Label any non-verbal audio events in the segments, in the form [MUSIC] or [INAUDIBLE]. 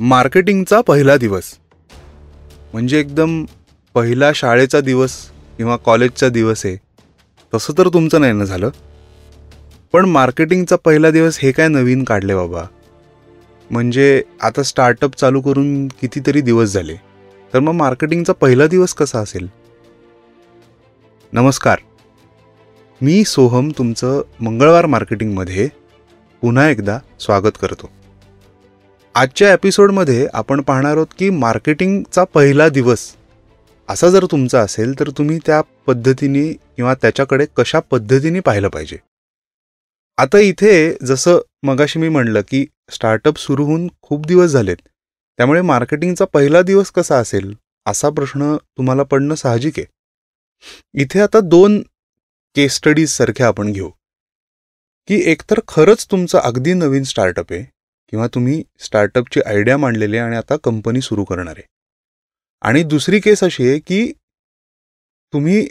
मार्केटिंगचा पहिला दिवस. म्हणजे एकदम पहिला शाळेचा दिवस किंवा कॉलेजचा दिवस आहे तसं तर तुमचं नाही ना झालं? पण मार्केटिंगचा पहिला दिवस हे काय नवीन काढले बाबा? म्हणजे आता स्टार्टअप चालू करून कितीतरी दिवस झाले. तर मग मार्केटिंगचा पहिला दिवस कसा असेल? नमस्कार. मी सोहम तुमचं मंगळवार मार्केटिंगमध्ये पुन्हा एकदा स्वागत करतो. आजच्या एपिसोडमध्ये आपण पाहणार आहोत की मार्केटिंगचा पहिला दिवस असा जर तुमचा असेल तर तुम्ही त्या पद्धतीने किंवा त्याच्याकडे कशा पद्धतीने पाहिलं पाहिजे? आता इथे जसं मगाशी मी म्हणलं की स्टार्टअप सुरू होऊन खूप दिवस झालेत त्यामुळे मार्केटिंगचा पहिला दिवस कसा असेल असा प्रश्न तुम्हाला पडणं साहजिक आहे. इथे आता दोन केस स्टडीज सारख्या आपण घेऊ. की एकतर खरंच तुमचं अगदी नवीन स्टार्टअप आहे किंवा तुम्ही स्टार्टअपची आयडिया मांडलेली आहे आणि आता कंपनी सुरू करणार आहे. आणि दुसरी केस अशी आहे की तुम्ही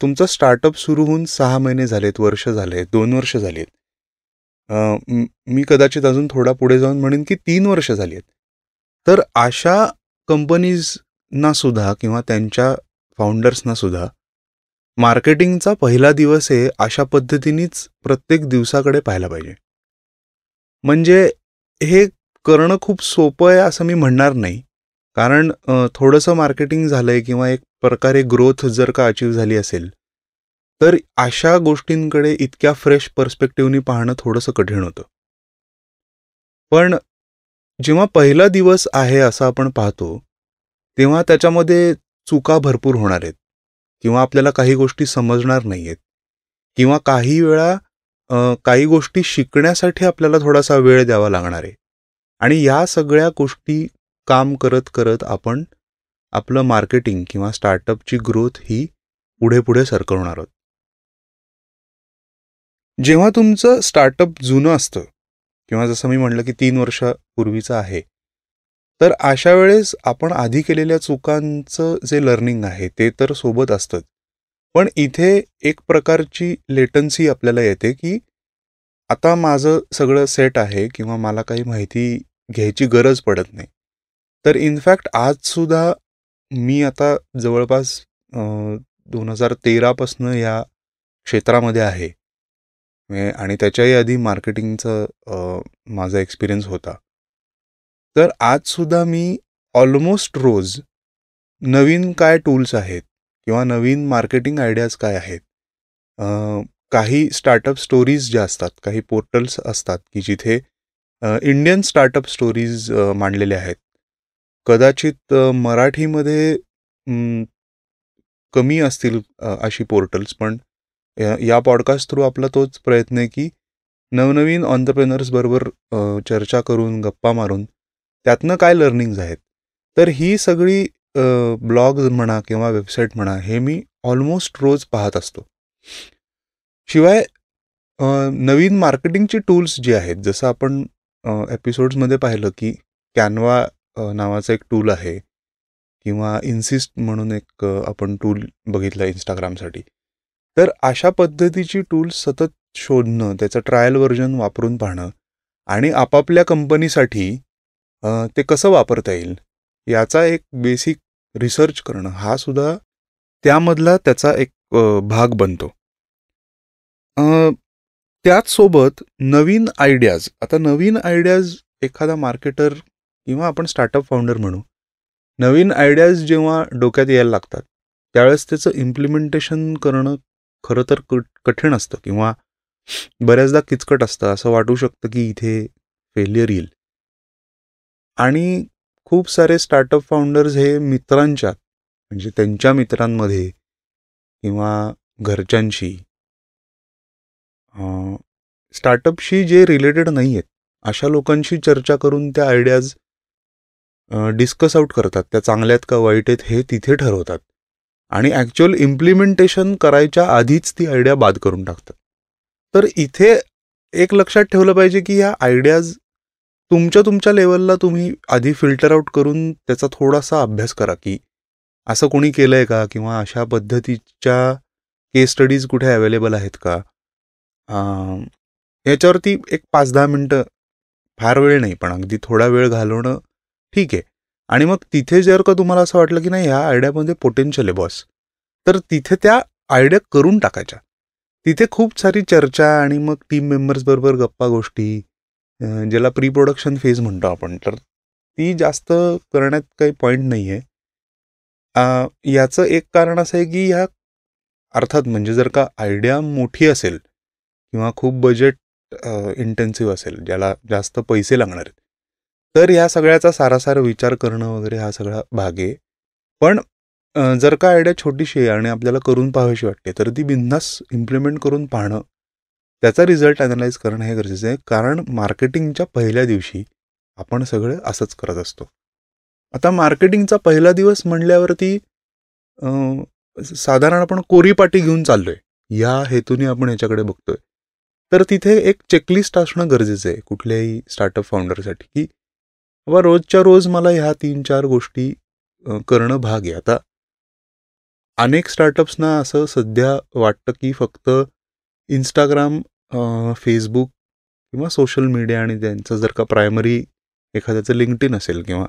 तुमचं स्टार्टअप सुरू होऊन सहा महिने झालेत वर्ष झालेत दोन वर्ष झालीत. मी कदाचित अजून थोडा पुढे जाऊन म्हणेन की तीन वर्ष झाली आहेत तर अशा कंपनीजना सुद्धा किंवा त्यांच्या फाउंडर्सना सुद्धा मार्केटिंगचा पहिला दिवस आहे अशा पद्धतीनेच प्रत्येक दिवसाकडे पाहायला पाहिजे. म्हणजे हे करणं खूप सोपं आहे असं मी म्हणणार नाही. कारण थोडंसं मार्केटिंग झालंय किंवा एक प्रकारे ग्रोथ जर का अचीव झाली असेल तर अशा गोष्टींकडे इतक्या फ्रेश पर्स्पेक्टिव्हनी पाहणं थोडंसं कठीण होतं. पण जेव्हा पहिला दिवस आहे असं आपण पाहतो तेव्हा त्याच्यामध्ये चुका भरपूर होणार आहेत. किंवा आपल्याला काही गोष्टी समजणार नाही आहेत किंवा काही वेळा काही गोष्टी शिकण्यासाठी आपल्याला थोडासा वेळ द्यावा लागणार आहे. आणि या सगळ्या गोष्टी काम करत करत आपण आपलं मार्केटिंग किंवा स्टार्टअपची ग्रोथ ही पुढे पुढे सरकवणार आहोत. जेव्हा तुमचं स्टार्टअप जुनं असतं किंवा जसं मी म्हणलं की तीन वर्षापूर्वीचं आहे तर अशा वेळेस आपण आधी केलेल्या चुकांचं जे लर्निंग आहे ते तर सोबत असतंच. पण इथे एक प्रकारची लेटन्सी आपल्याला येते की आता माझं सगळं सेट आहे किंवा मला काही माहिती घ्यायची गरज पडत नाही. तर इनफॅक्ट आजसुद्धा मी आता जवळपास दोन हजार तेरापासनं या क्षेत्रामध्ये आहे. आणि त्याच्याही आधी मार्केटिंगचं माझा एक्सपिरियन्स होता. तर आजसुद्धा मी ऑलमोस्ट रोज नवीन काय टूल्स आहेत किंवा नवीन मार्केटिंग आयडियाज काय आहेत? काही स्टार्टअप स्टोरीज ज्या असतात काही पोर्टल्स असतात की जिथे इंडियन स्टार्टअप स्टोरीज मांडलेल्या आहेत. कदाचित मराठीमध्ये कमी असतील अशी पोर्टल्स पण या- या पॉडकास्ट थ्रू आपला तोच प्रयत्न आहे की नवनवीन ऑन्टरप्रेनर्सबरोबर चर्चा करून गप्पा मारून त्यातनं काय लर्निंग्ज आहेत? तर ही सगळी ब्लॉग म्हणा किंवा वेबसाईट म्हणा हे मी ऑलमोस्ट रोज पाहत असतो. शिवाय नवीन मार्केटिंगची टूल्स जी आहेत जसं आपण एपिसोड्समध्ये पाहिलं की कॅनवा नावाचं एक टूल आहे किंवा इन्सिस्ट म्हणून एक आपण टूल बघितलं इंस्टाग्रामसाठी. तर अशा पद्धतीची टूल्स सतत शोधणं त्याचं ट्रायल व्हर्जन वापरून पाहणं आणि आपापल्या कंपनीसाठी ते कसं वापरता येईल याचा एक बेसिक रिसर्च करणं हा सुद्धा त्यामधला त्याचा एक भाग बनतो. त्याचसोबत नवीन आयडियाज आता नवीन आयडियाज एखादा मार्केटर किंवा आपण स्टार्टअप फाउंडर म्हणू नवीन आयडियाज जेव्हा डोक्यात यायला लागतात त्यावेळेस त्याचं इम्प्लिमेंटेशन करणं खरं तर कठीण असतं किंवा बऱ्याचदा किचकट असतं असं वाटू शकतं की इथे फेलियर येईल. आणि खूप सारे स्टार्टअप फाउंडर्स हे मित्रांच्या म्हणजे त्यांच्या मित्रांमध्ये किंवा घरच्यांशी स्टार्टअपशी जे रिलेटेड नाही आहेत अशा लोकांशी चर्चा करून त्या आयडियाज डिस्कस आउट करतात. त्या चांगल्यात का वाईट आहेत हे तिथे ठरवतात. आणि ॲक्च्युअल इम्प्लिमेंटेशन करायच्या आधीच ती आयडिया बाद करून टाकतात. तर इथे एक लक्षात ठेवलं पाहिजे की ह्या आयडियाज तुमच्या तुमच्या लेवलला तुम्ही आधी फिल्टर आउट करून त्याचा थोडासा अभ्यास करा की असं कोणी केलं आहे का? किंवा अशा पद्धतीच्या केस स्टडीज कुठे अवेलेबल आहेत का? याच्यावरती एक पाच दहा मिनटं फार वेळ नाही पण अगदी थोडा वेळ घालवणं ठीक आहे. आणि मग तिथे जर का तुम्हाला असं वाटलं की नाही ह्या आयडियामध्ये पोटेन्शियल आहे बॉस तर तिथे त्या आयडिया करून टाकायच्या. तिथे खूप सारी चर्चा आणि मग टीम मेंबर्सबरोबर गप्पा गोष्टी ज्याला प्री प्रोडक्शन फेज म्हणतो आपण. तर ती जास्त करण्यात काही पॉईंट नाही आहे याचं एक कारण असं आहे की ह्या अर्थात म्हणजे जर का आयडिया मोठी असेल किंवा खूप बजेट इंटेन्सिव्ह असेल ज्याला जास्त पैसे लागणार आहेत तर ह्या सगळ्याचा सारासार विचार करणं वगैरे हा सगळा भाग आहे. पण जर का आयडिया छोटीशी आहे आणि आपल्याला करून पाहावीशी वाटते तर ती बिंदास इम्प्लिमेंट करून पाहणं त्याचा रिझल्ट अनालाइज करणं हे गरजेचं आहे. कारण मार्केटिंगच्या पहिल्या दिवशी आपण सगळं असंच करत असतो. आता मार्केटिंगचा पहिला दिवस म्हणल्यावरती साधारण आपण कोरीपाटी घेऊन चाललोय. या हेतूने आपण याच्याकडे बघतोय. तर तिथे एक चेकलिस्ट असणं गरजेचं आहे कुठल्याही स्टार्टअप फाउंडरसाठी की बाबा रोजच्या रोज मला ह्या तीन चार गोष्टी करणं भाग आहे. आता अनेक स्टार्टअप्सना असं सध्या वाटतं की फक्त इंस्टाग्राम फेसबुक किंवा सोशल मीडिया आणि त्यांचं जर का प्रायमरी एखाद्याचं लिंक्डइन असेल किंवा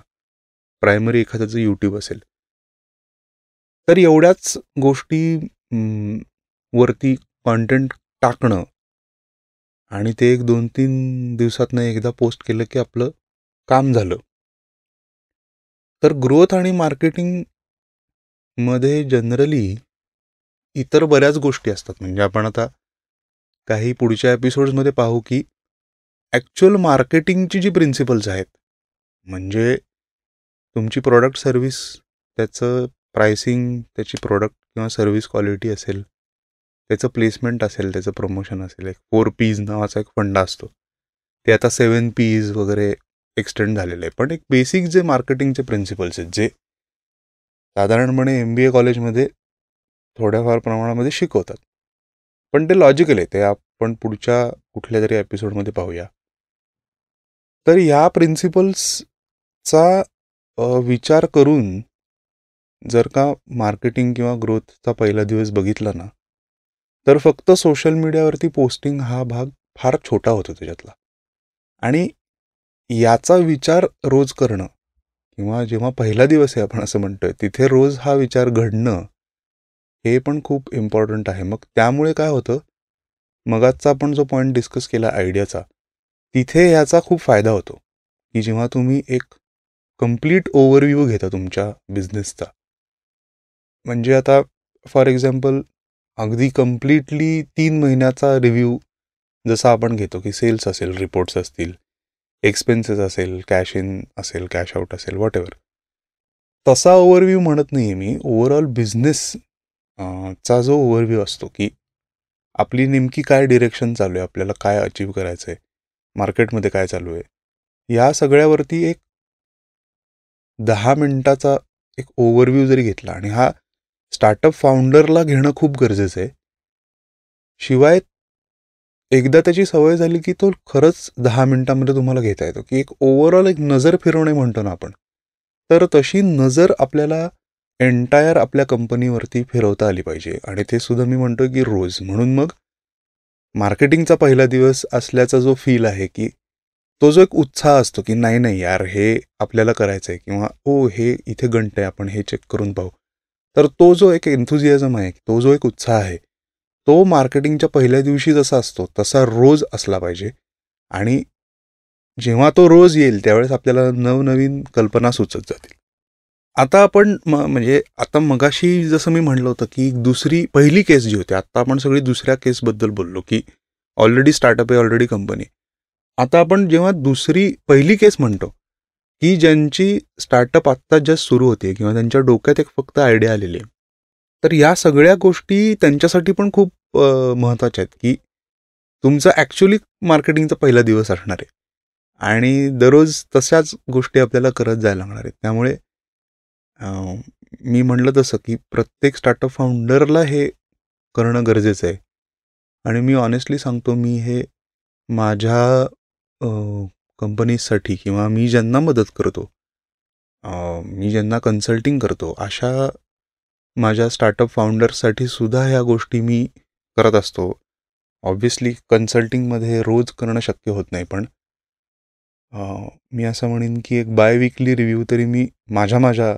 प्रायमरी एखाद्याचं यूट्यूब असेल. तर एवढ्याच गोष्टी वरती कॉन्टेंट टाकणं आणि ते एक दोन तीन दिवसातनं एकदा पोस्ट केलं की आपलं काम झालं. तर ग्रोथ आणि मार्केटिंगमध्ये जनरली इतर बऱ्याच गोष्टी असतात. म्हणजे आपण आता काही पुढच्या एपिसोड्समध्ये पाहू की ॲक्च्युअल मार्केटिंगची जी प्रिन्सिपल्स आहेत म्हणजे तुमची प्रॉडक्ट सर्व्हिस त्याचं प्राइसिंग त्याची प्रॉडक्ट किंवा सर्व्हिस क्वालिटी असेल त्याचं प्लेसमेंट असेल त्याचं प्रमोशन असेल एक फोर पीज नावाचा एक फंडा असतो. ते आता सेवन पीज वगैरे एक्सटेंड झालेलं आहे. पण एक बेसिक जे मार्केटिंगचे प्रिन्सिपल्स आहेत जे साधारणपणे एम बी ए कॉलेजमध्ये थोड्याफार प्रमाणामध्ये शिकवतात. पण ते लॉजिकल आहे. ते आपण पुढच्या कुठल्या तरी एपिसोडमध्ये पाहूया. तर या प्रिन्सिपल्सचा विचार करून जर का मार्केटिंग किंवा ग्रोथचा पहिला दिवस बघितला ना तर फक्त सोशल मीडियावरती पोस्टिंग हा भाग फार छोटा होतो त्याच्यातला. आणि याचा विचार रोज करणं किंवा जेव्हा पहिला दिवस आहे आपण असं म्हणतोय तिथे रोज हा विचार घडणं हे पण खूप इम्पॉर्टंट आहे. मग त्यामुळे काय होतं? मगाचा आपण जो पॉईंट डिस्कस केला आयडियाचा तिथे याचा खूप फायदा होतो. की जेव्हा तुम्ही एक कंप्लीट ओव्हरव्ह्यू घेता तुमच्या बिझनेसचा म्हणजे आता फॉर एक्झाम्पल अगदी कम्प्लिटली तीन महिन्याचा रिव्ह्यू जसा आपण घेतो की सेल्स असेल रिपोर्ट्स असतील एक्सपेन्सेस असेल कॅश इन असेल कॅश आउट असेल वॉट तसा ओव्हरव्ह्यू म्हणत नाही मी. ओव्हरऑल बिझनेस चा जो ओव्हरव्ह्यू असतो की आपली नेमकी काय डिरेक्शन चालू आहे आपल्याला काय अचीव करायचं आहे मार्केटमध्ये काय चालू आहे या सगळ्यावरती एक दहा मिनटाचा एक ओव्हरव्ह्यू जरी घेतला आणि हा स्टार्टअप फाउंडरला घेणं खूप गरजेचं आहे शिवाय एकदा त्याची सवय झाली की तो खरंच दहा मिनटामध्ये तुम्हाला घेता येतो की एक ओव्हरऑल एक नजर फिरवणे म्हणतो ना आपण तर तशी नजर आपल्याला एंटायर आपल्या कंपनीवरती फिरवता आली पाहिजे. आणि ते सुद्धा मी म्हणतो की रोज. म्हणून मग मार्केटिंगचा पहिला दिवस असल्याचा जो फील आहे की तो जो एक उत्साह असतो की नाही नाही यार हे आपल्याला करायचं आहे किंवा ओ हे इथे गंट आहे आपण हे चेक करून पाहू. तर तो जो एक एन्थुझियाझम आहे तो जो एक उत्साह आहे तो मार्केटिंगच्या पहिल्या दिवशी जसा असतो तसा रोज असला पाहिजे. आणि जेव्हा तो रोज येईल त्यावेळेस आपल्याला नवनवीन कल्पना सुचत जातील. आता आपण म म्हणजे आता मगाशी जसं मी म्हणलं होतं की दुसरी पहिली केस जी होती आता आपण सगळी दुसऱ्या केसबद्दल बोललो की ऑलरेडी स्टार्टअप आहे ऑलरेडी कंपनी आता आपण जेव्हा दुसरी पहिली केस म्हणतो की ज्यांची स्टार्टअप आत्ता जस्ट सुरू होते किंवा त्यांच्या डोक्यात एक फक्त आयडिया आलेली आहे तर या सगळ्या गोष्टी त्यांच्यासाठी पण खूप महत्त्वाच्या आहेत की तुमचा ॲक्च्युली मार्केटिंगचा पहिला दिवस असणार आहे. आणि दररोज तशाच गोष्टी आपल्याला करत जायला लागणार आहेत. त्यामुळे मी म्हणलं तसं की प्रत्येक स्टार्टअप फाउंडरला हे करणं गरजेचं आहे. आणि मी ऑनेस्टली सांगतो मी हे माझ्या कंपनीजसाठी किंवा मी ज्यांना मदत करतो मी ज्यांना कन्सल्टिंग करतो अशा माझ्या स्टार्टअप फाउंडर्ससाठी सुद्धा ह्या गोष्टी मी करत असतो. ऑब्व्हियसली कन्सल्टिंगमध्ये रोज करणं शक्य होत नाही पण मी असं म्हणेन की एक बाय विकली रिव्ह्यू तरी मी माझ्या माझ्या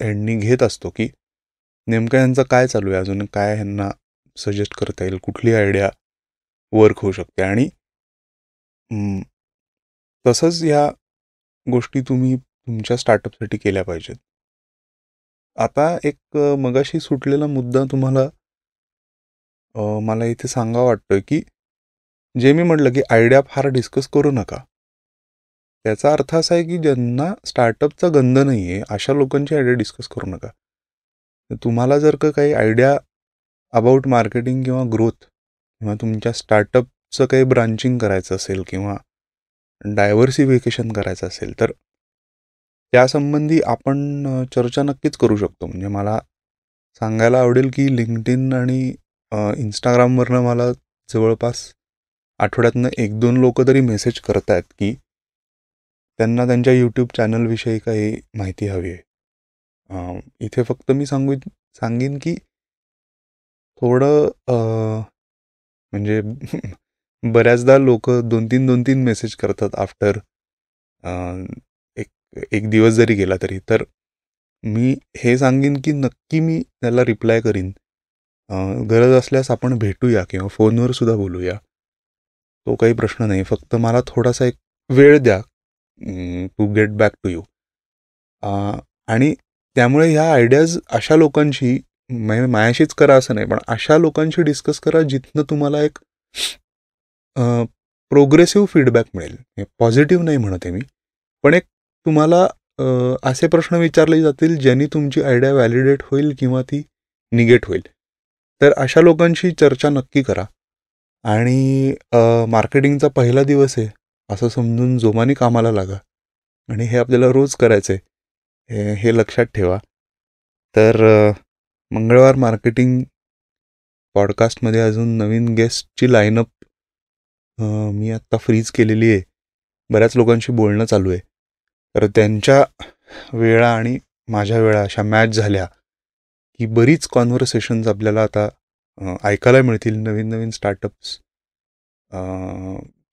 एंडनी घेत असतो की नेमकं यांचं काय चालू आहे अजून? काय ह्यांना सजेस्ट करता येईल? कुठली आयडिया वर्क होऊ शकते? आणि तसंच ह्या गोष्टी तुम्ही तुमच्या स्टार्टअपसाठी केल्या पाहिजेत. आता एक मगाशी सुटलेला मुद्दा तुम्हाला मला इथे सांगा वाटतोय की जे मी म्हटलं की आयडिया फार डिस्कस करू नका. त्याचा अर्थ असा आहे की ज्यांना स्टार्टअपचा गंध नाही आहे अशा लोकांची आयडिया डिस्कस करू नका. तुम्हाला जर का काही आयडिया अबाउट मार्केटिंग किंवा ग्रोथ किंवा तुमच्या स्टार्टअपचं काही ब्रांचिंग करायचं असेल किंवा डायव्हर्सिफिकेशन करायचं असेल तर त्यासंबंधी आपण चर्चा नक्कीच करू शकतो. म्हणजे मला सांगायला आवडेल की लिंकडिन आणि इंस्टाग्रामवरनं मला जवळपास आठवड्यातनं एक दोन लोक तरी मेसेज करत आहेत की त्यांना त्यांच्या यूट्यूब चॅनलविषयी काही माहिती हवी आहे. इथे फक्त मी सांगू सांगेन की थोडं म्हणजे [LAUGHS] बऱ्याचदा लोक दोन तीन दोन तीन मेसेज करतात आफ्टर एक एक दिवस जरी गेला तरी. तर मी हे सांगेन की नक्की मी त्याला रिप्लाय करीन. गरज असल्यास आपण भेटूया किंवा फोनवर सुद्धा बोलूया. तो काही प्रश्न नाही. फक्त मला थोडासा एक वेळ द्या. To get back to you आणि त्यामुळे ह्या आयडियाज अशा लोकांशी मायाशीच करा असं नाही पण अशा लोकांशी डिस्कस करा जिथनं तुम्हाला एक प्रोग्रेसिव्ह फीडबॅक मिळेल. पॉझिटिव्ह नाही म्हणत आहे मी पण एक तुम्हाला असे प्रश्न विचारले जातील ज्यांनी तुमची आयडिया व्हॅलिडेट होईल किंवा ती निगेट होईल. तर अशा लोकांशी चर्चा नक्की करा. आणि मार्केटिंगचा पहिला दिवस आहे. असं समजून जोमाने कामाला लागा. आणि हे आपल्याला रोज करायचं आहे हे लक्षात ठेवा. तर मंगळवार मार्केटिंग पॉडकास्टमध्ये अजून नवीन गेस्टची लाईनअप मी आत्ता फ्रीज केलेली आहे. बऱ्याच लोकांशी बोलणं चालू आहे. तर त्यांच्या वेळा आणि माझ्या वेळा अशा मॅच झाल्या की बरीच कॉन्व्हर्सेशन्स आपल्याला आता ऐकायला मिळतील. नवीन नवीन स्टार्टअप्स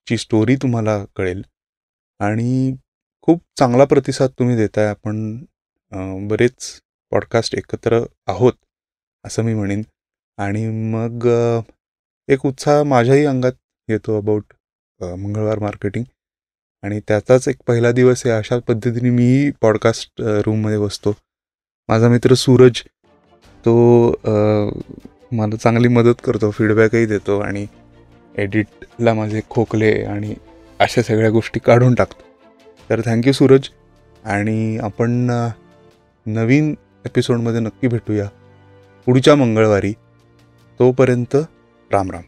ची स्टोरी तुम्हाला कळेल. आणि खूप चांगला प्रतिसाद तुम्ही देताय आपण बरेच पॉडकास्ट एकत्र आहोत असं मी म्हणेन. आणि मग एक उत्साह माझ्याही अंगात येतो अबाउट मंगळवार मार्केटिंग आणि त्याचाच एक पहिला दिवस आहे अशा पद्धतीने मीही पॉडकास्ट रूममध्ये बसतो. माझा मित्र सूरज तो मला चांगली मदत करतो फीडबॅकही देतो आणि एडिटला माझे खोकले आणि अशा सगळ्या गोष्टी काढून टाकतो. तर थँक्यू सूरज. आणि आपण नवीन एपिसोडमध्ये नक्की भेटूया. पुढच्या मंगळवारी. तोपर्यंत राम राम.